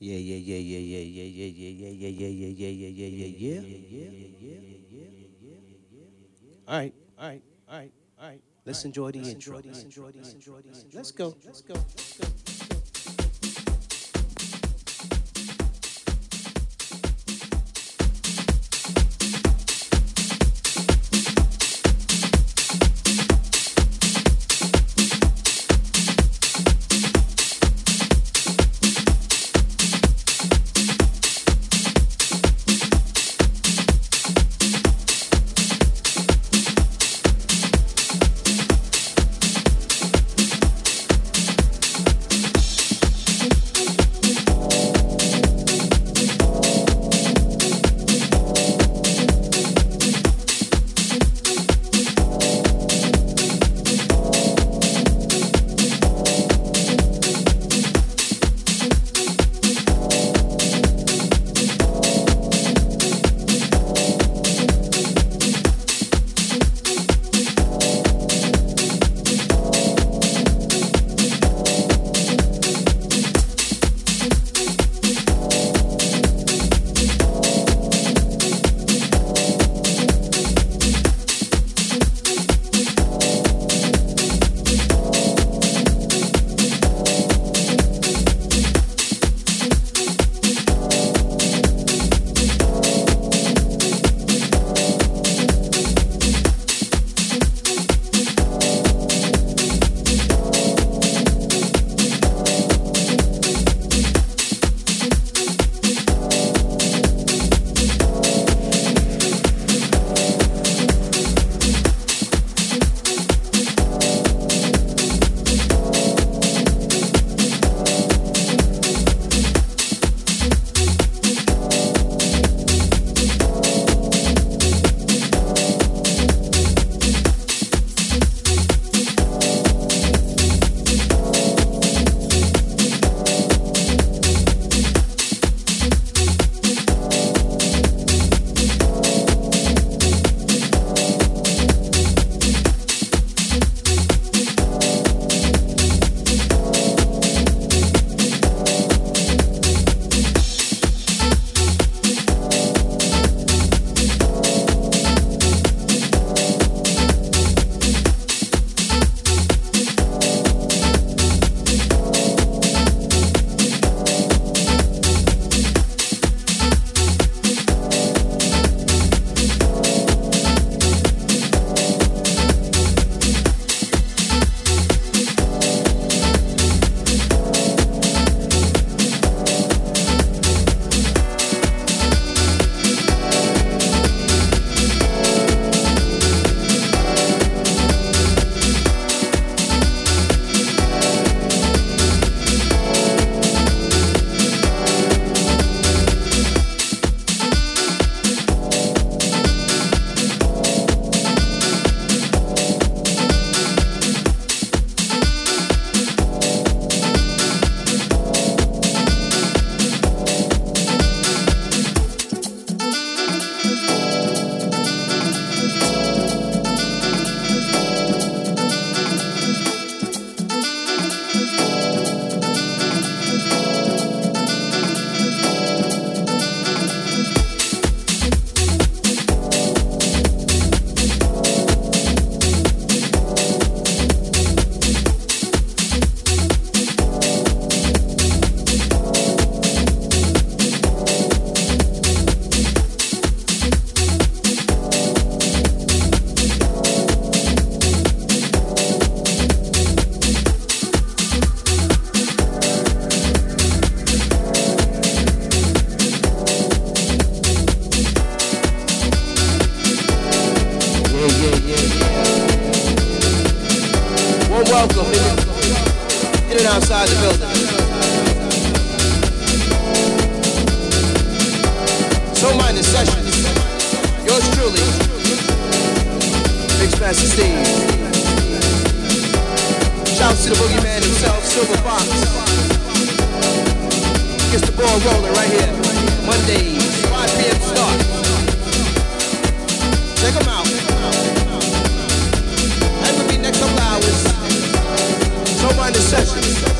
Yeah, yeah, yeah, yeah, yeah, yeah, yeah, yeah, yeah, yeah, yeah, yeah, yeah, yeah, yeah, yeah. Yeah. All right, all right, all right, all right. Let's enjoy the intro. Let's go. Let's go. outside the building. So minor Sessions. Yours truly. Big Master Steve. Shouts to the boogeyman himself, Silver Fox. Gets the ball rolling right here. Monday, 5 p.m. start. Check him out. session.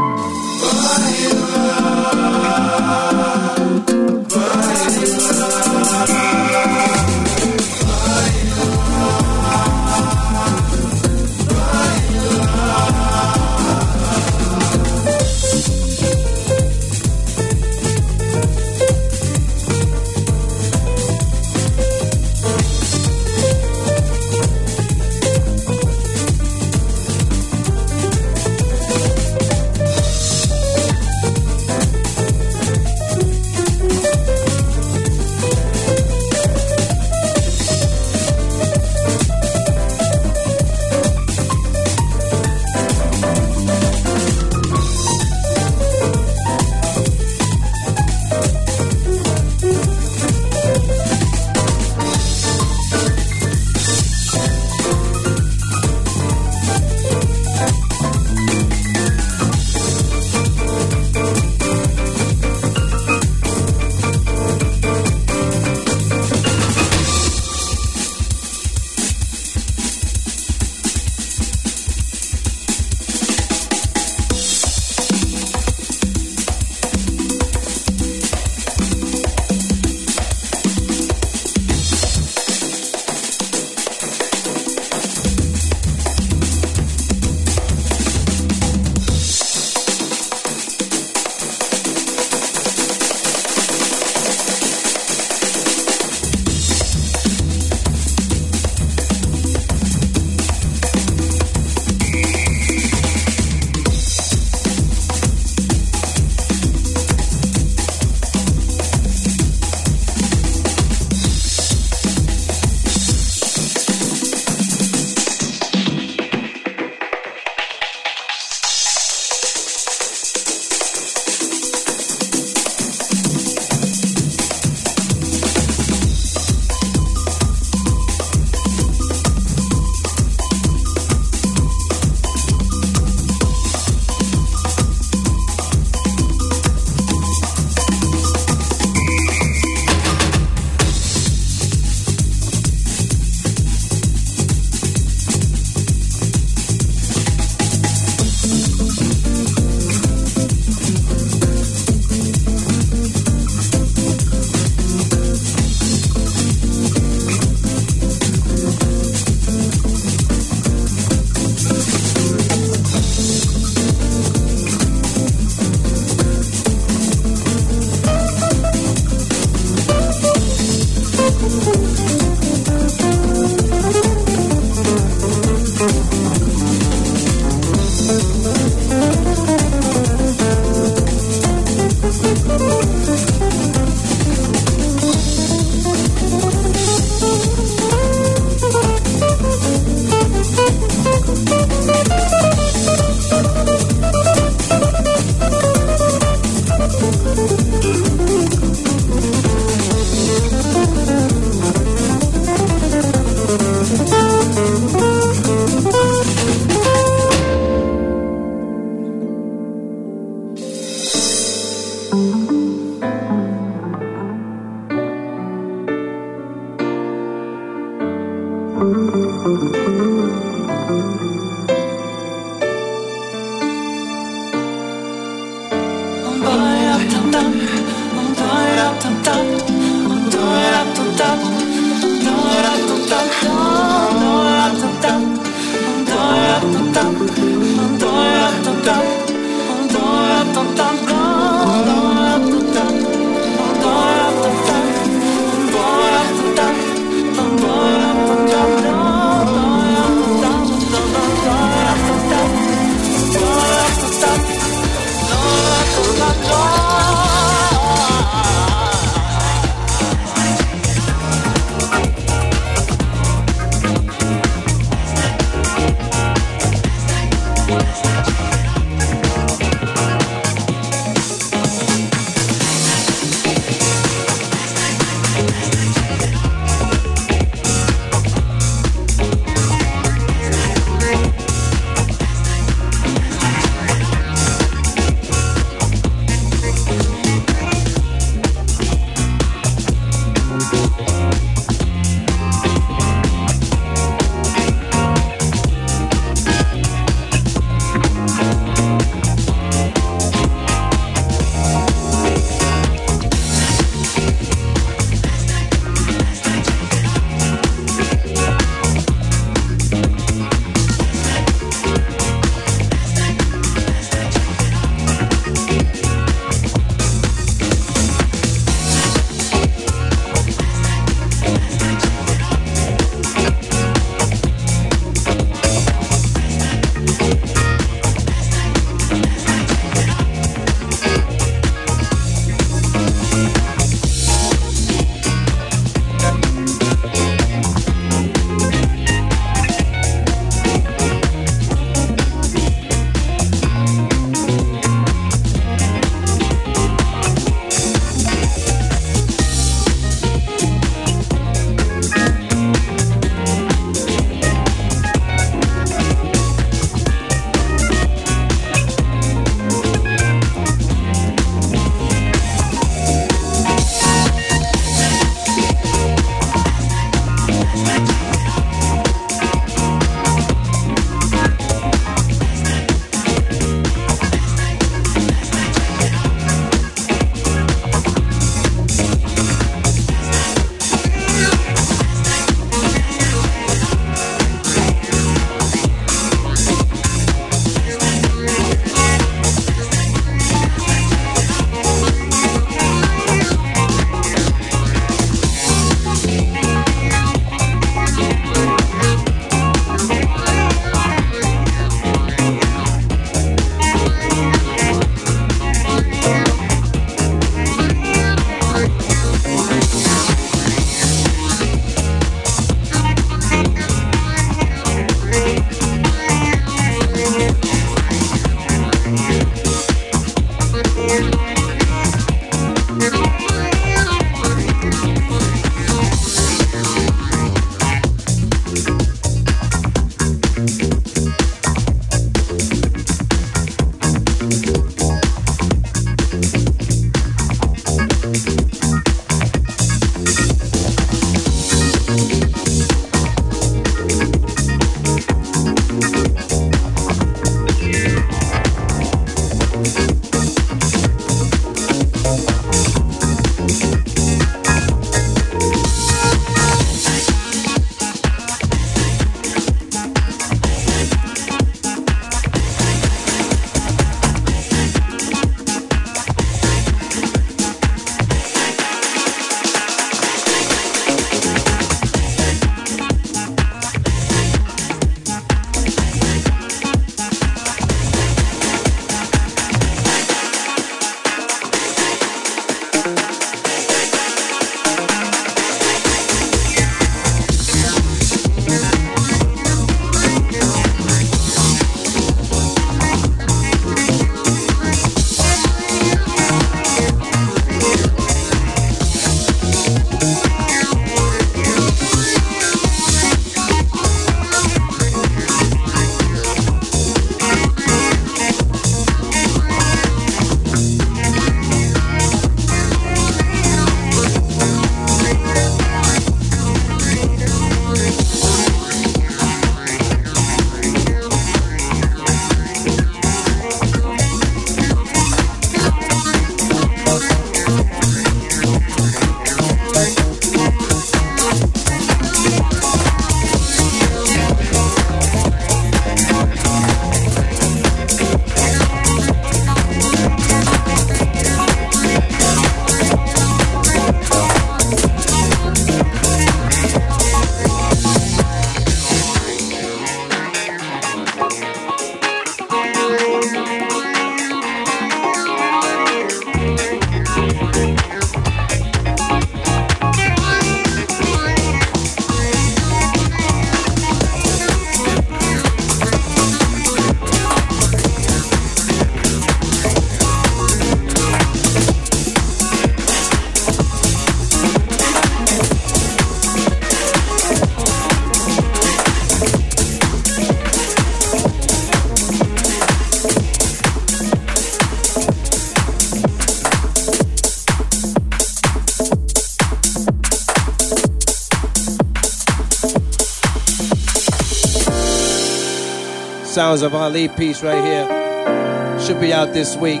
Of lead piece right here. Should be out this week.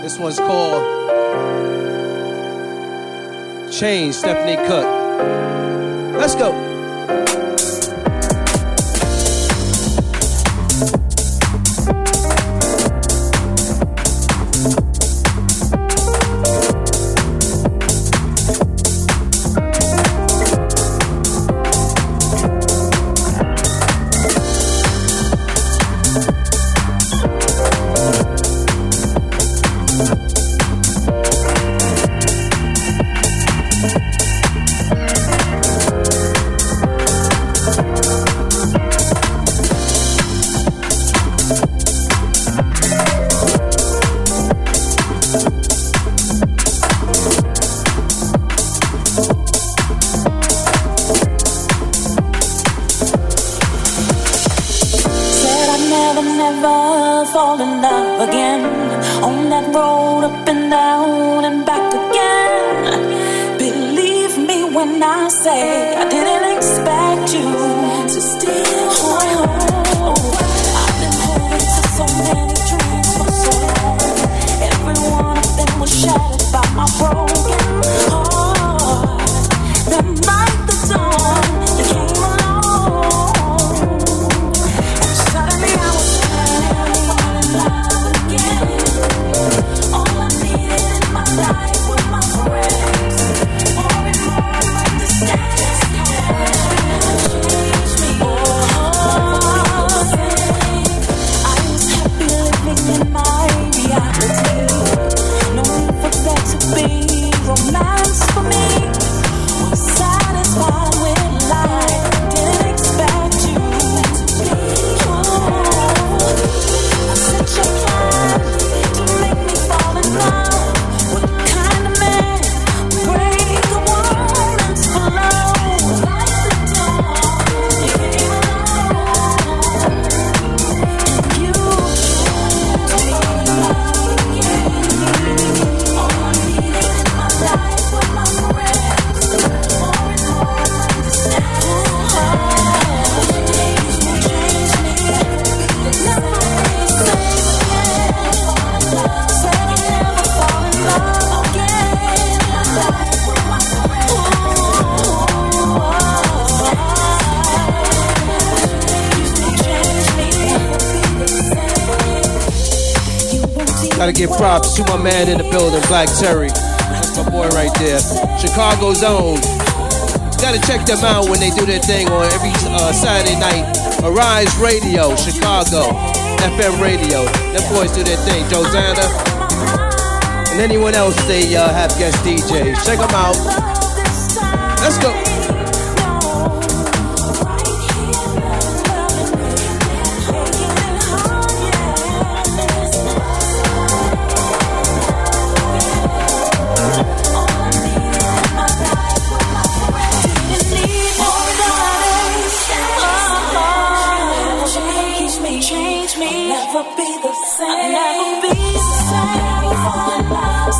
This one's called Change, Stephanie Cook. Let's go. Man in the building, Black Terry. That's my boy right there. Chicago's own. Gotta check them out when they do their thing on every uh, Saturday night. Arise Radio, Chicago, FM Radio. Them boys do their thing. Josanna and anyone else they uh, have guest DJs. Check them out. Let's go.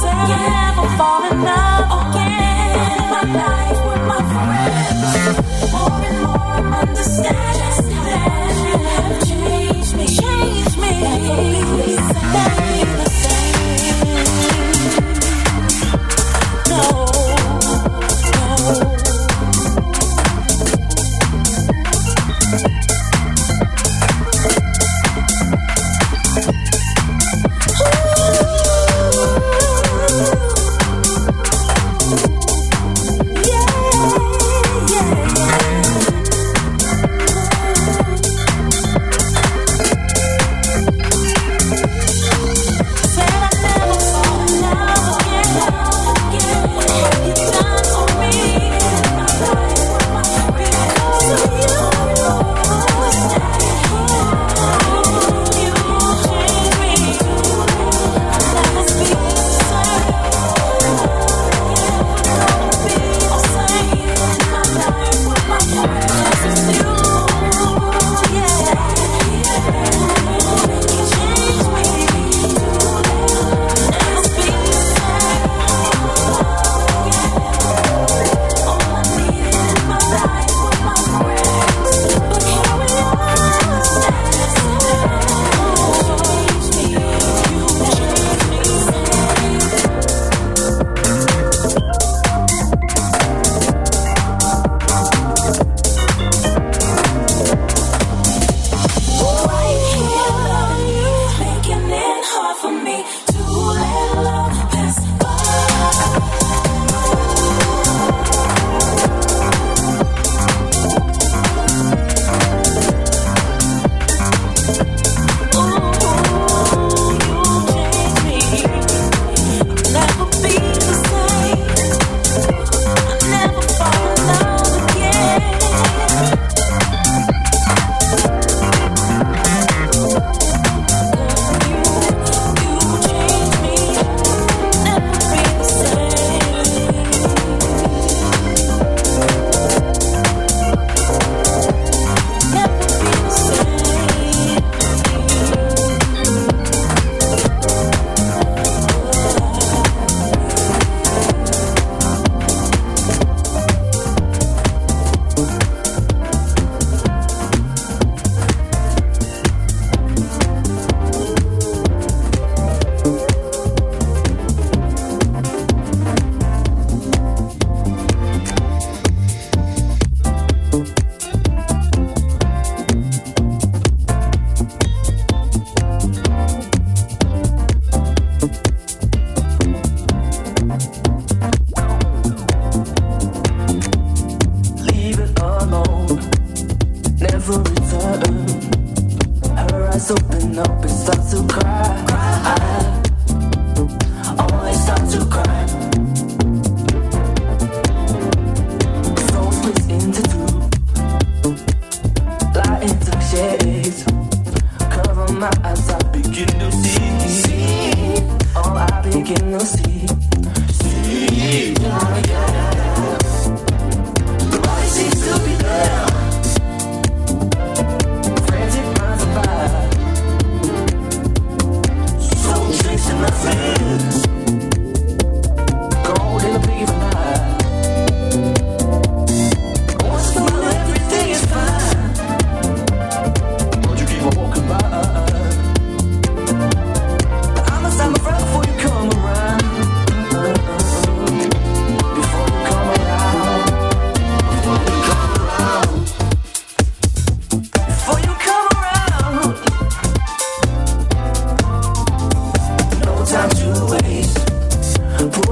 yeah. Whoa.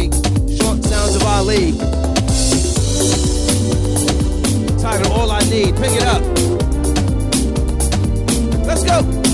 Week. Short Sounds of Ali. Title All I Need. Pick it up. Let's go.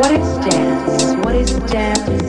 What is dance? What is dance?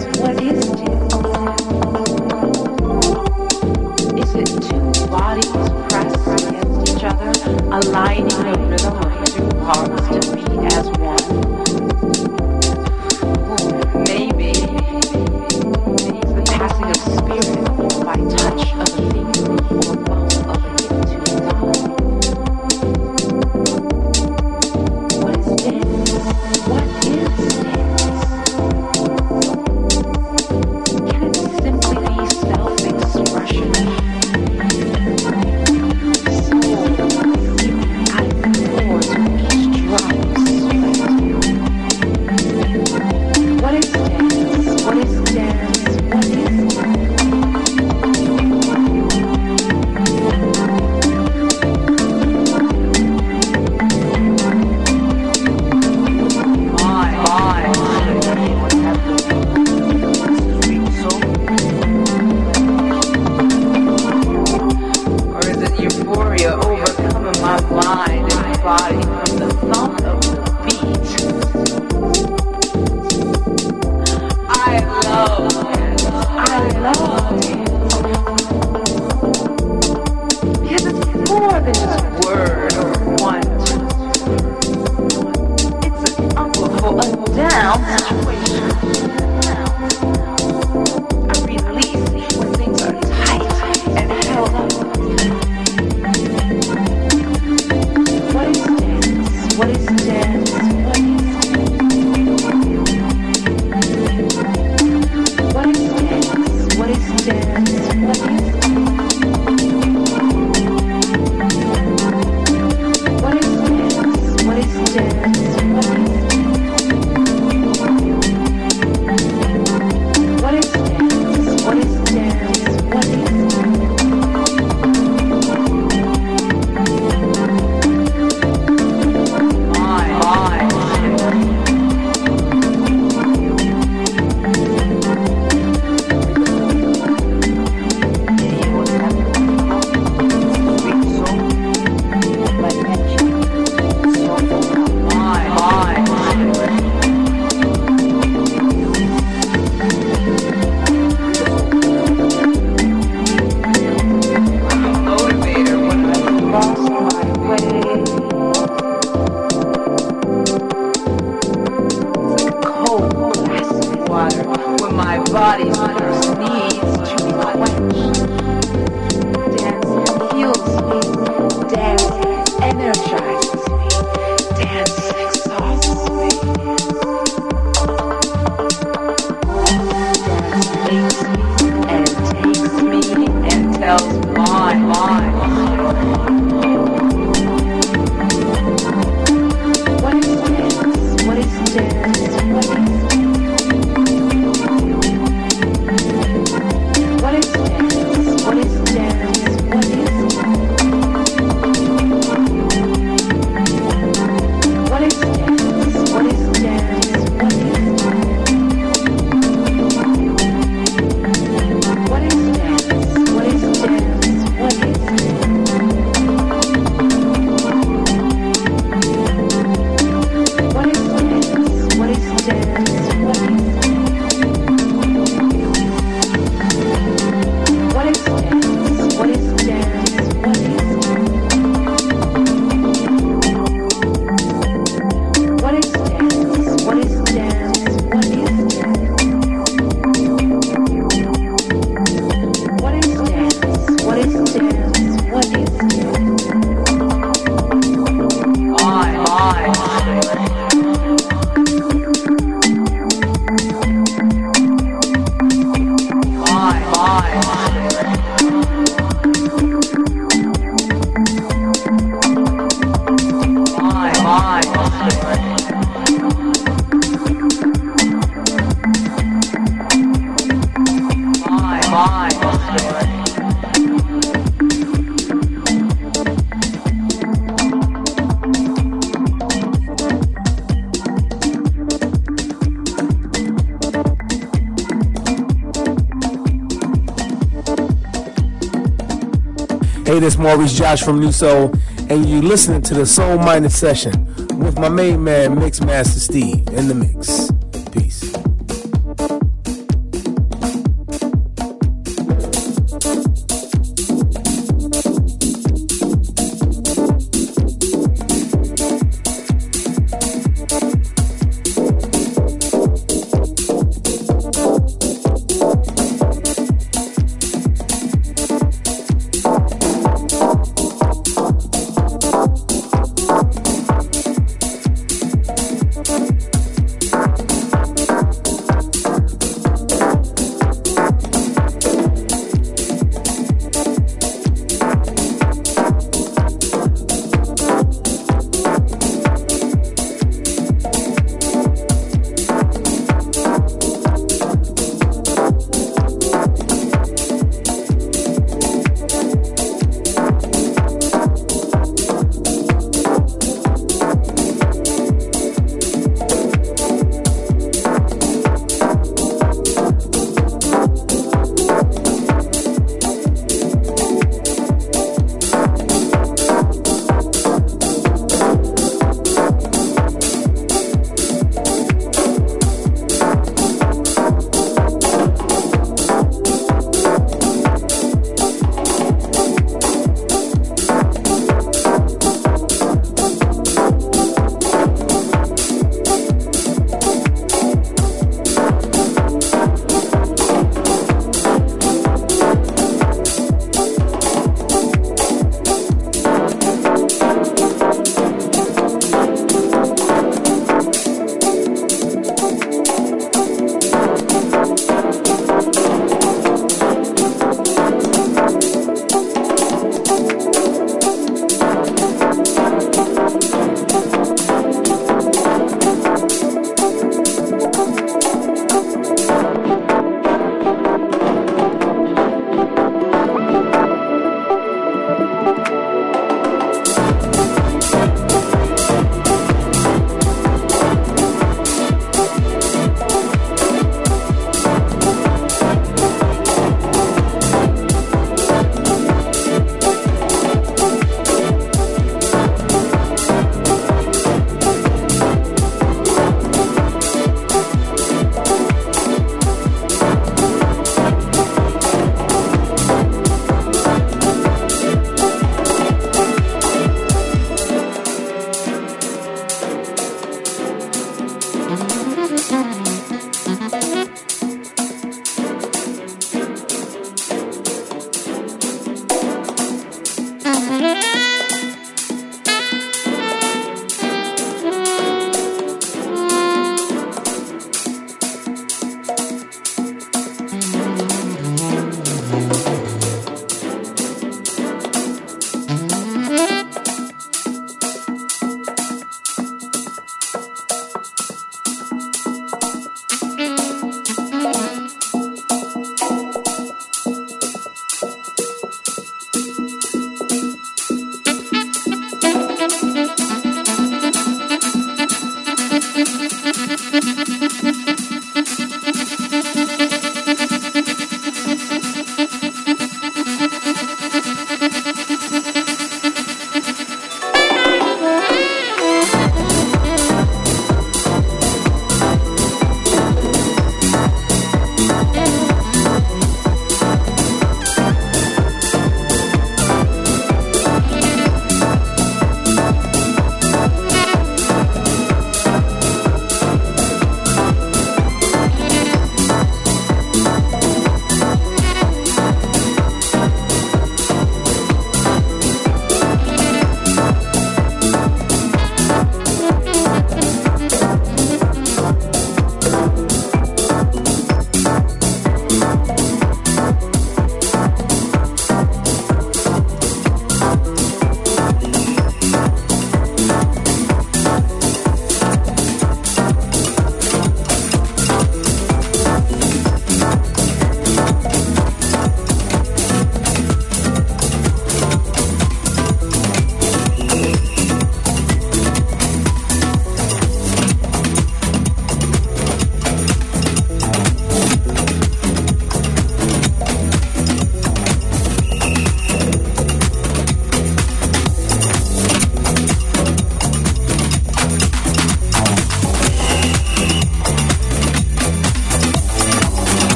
This Maurice Josh from New Soul, and you're listening to the Soul Minded Session with my main man, Mix Master Steve, in the mix.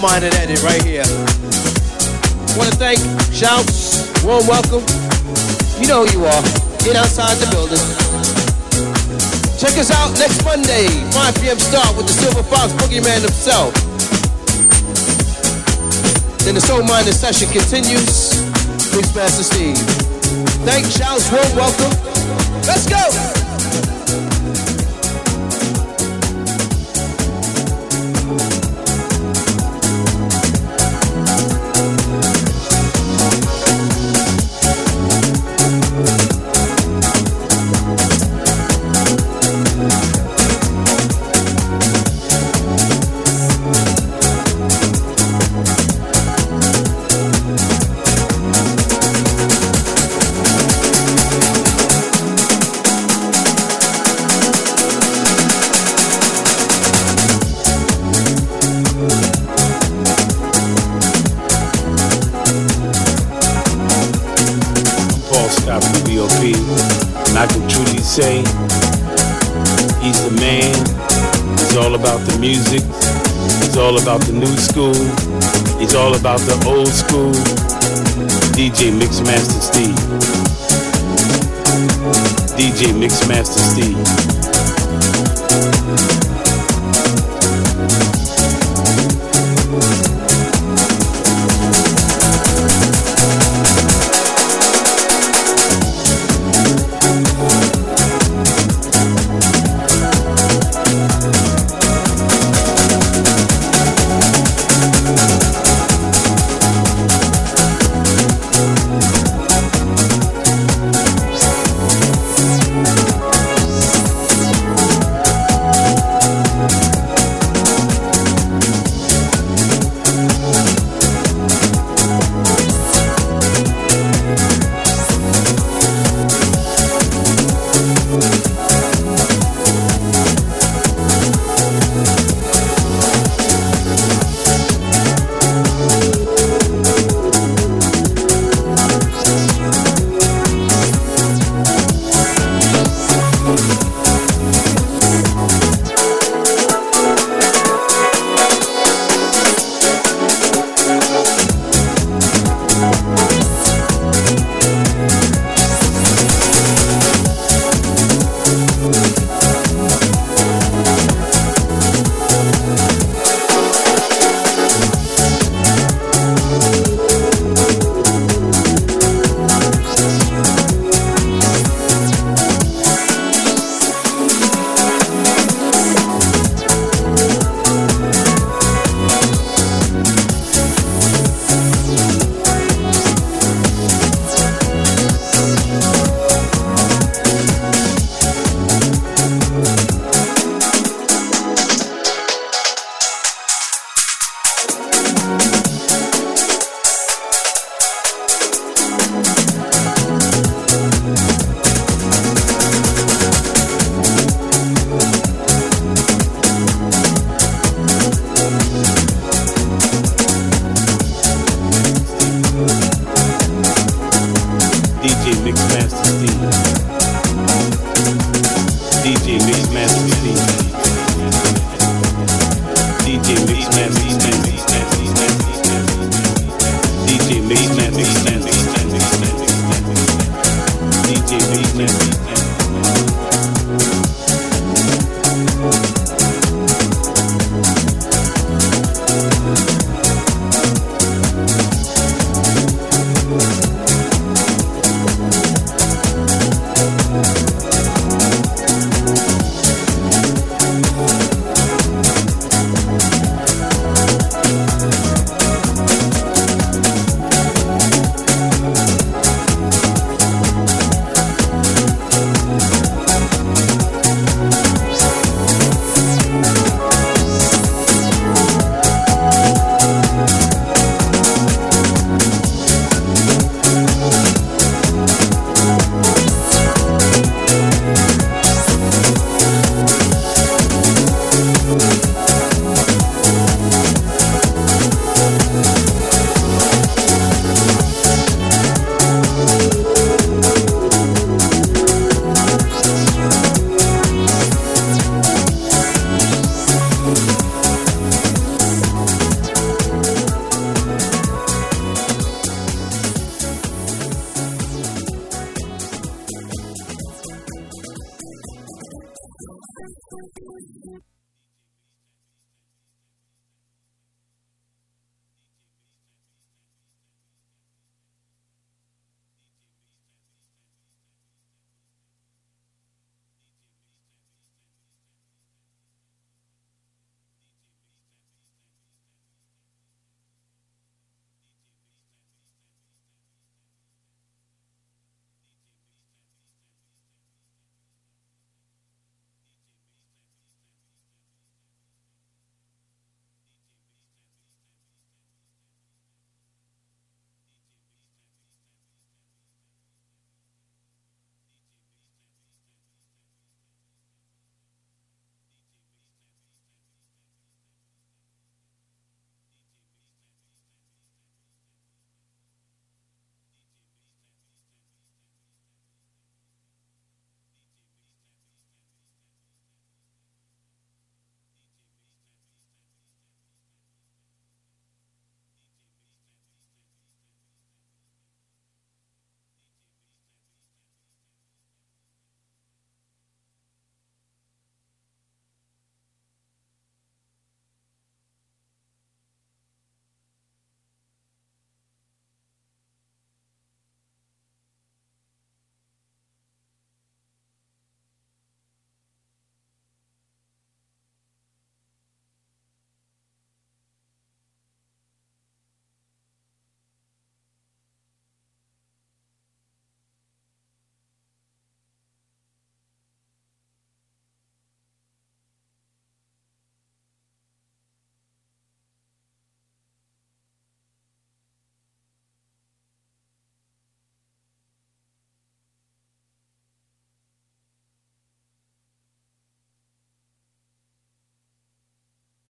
Minded edit right here. Want to thank Shouts, warm welcome. You know who you are. Get outside the building. Check us out next Monday, 5 p.m. start with the Silver Fox Boogeyman himself. Then the Soul Minded session continues. Mixmaster Steve. Thank Shouts, warm welcome. Let's go! School. He's all about the old school. DJ Mixmaster Steve. DJ Mixmaster Steve.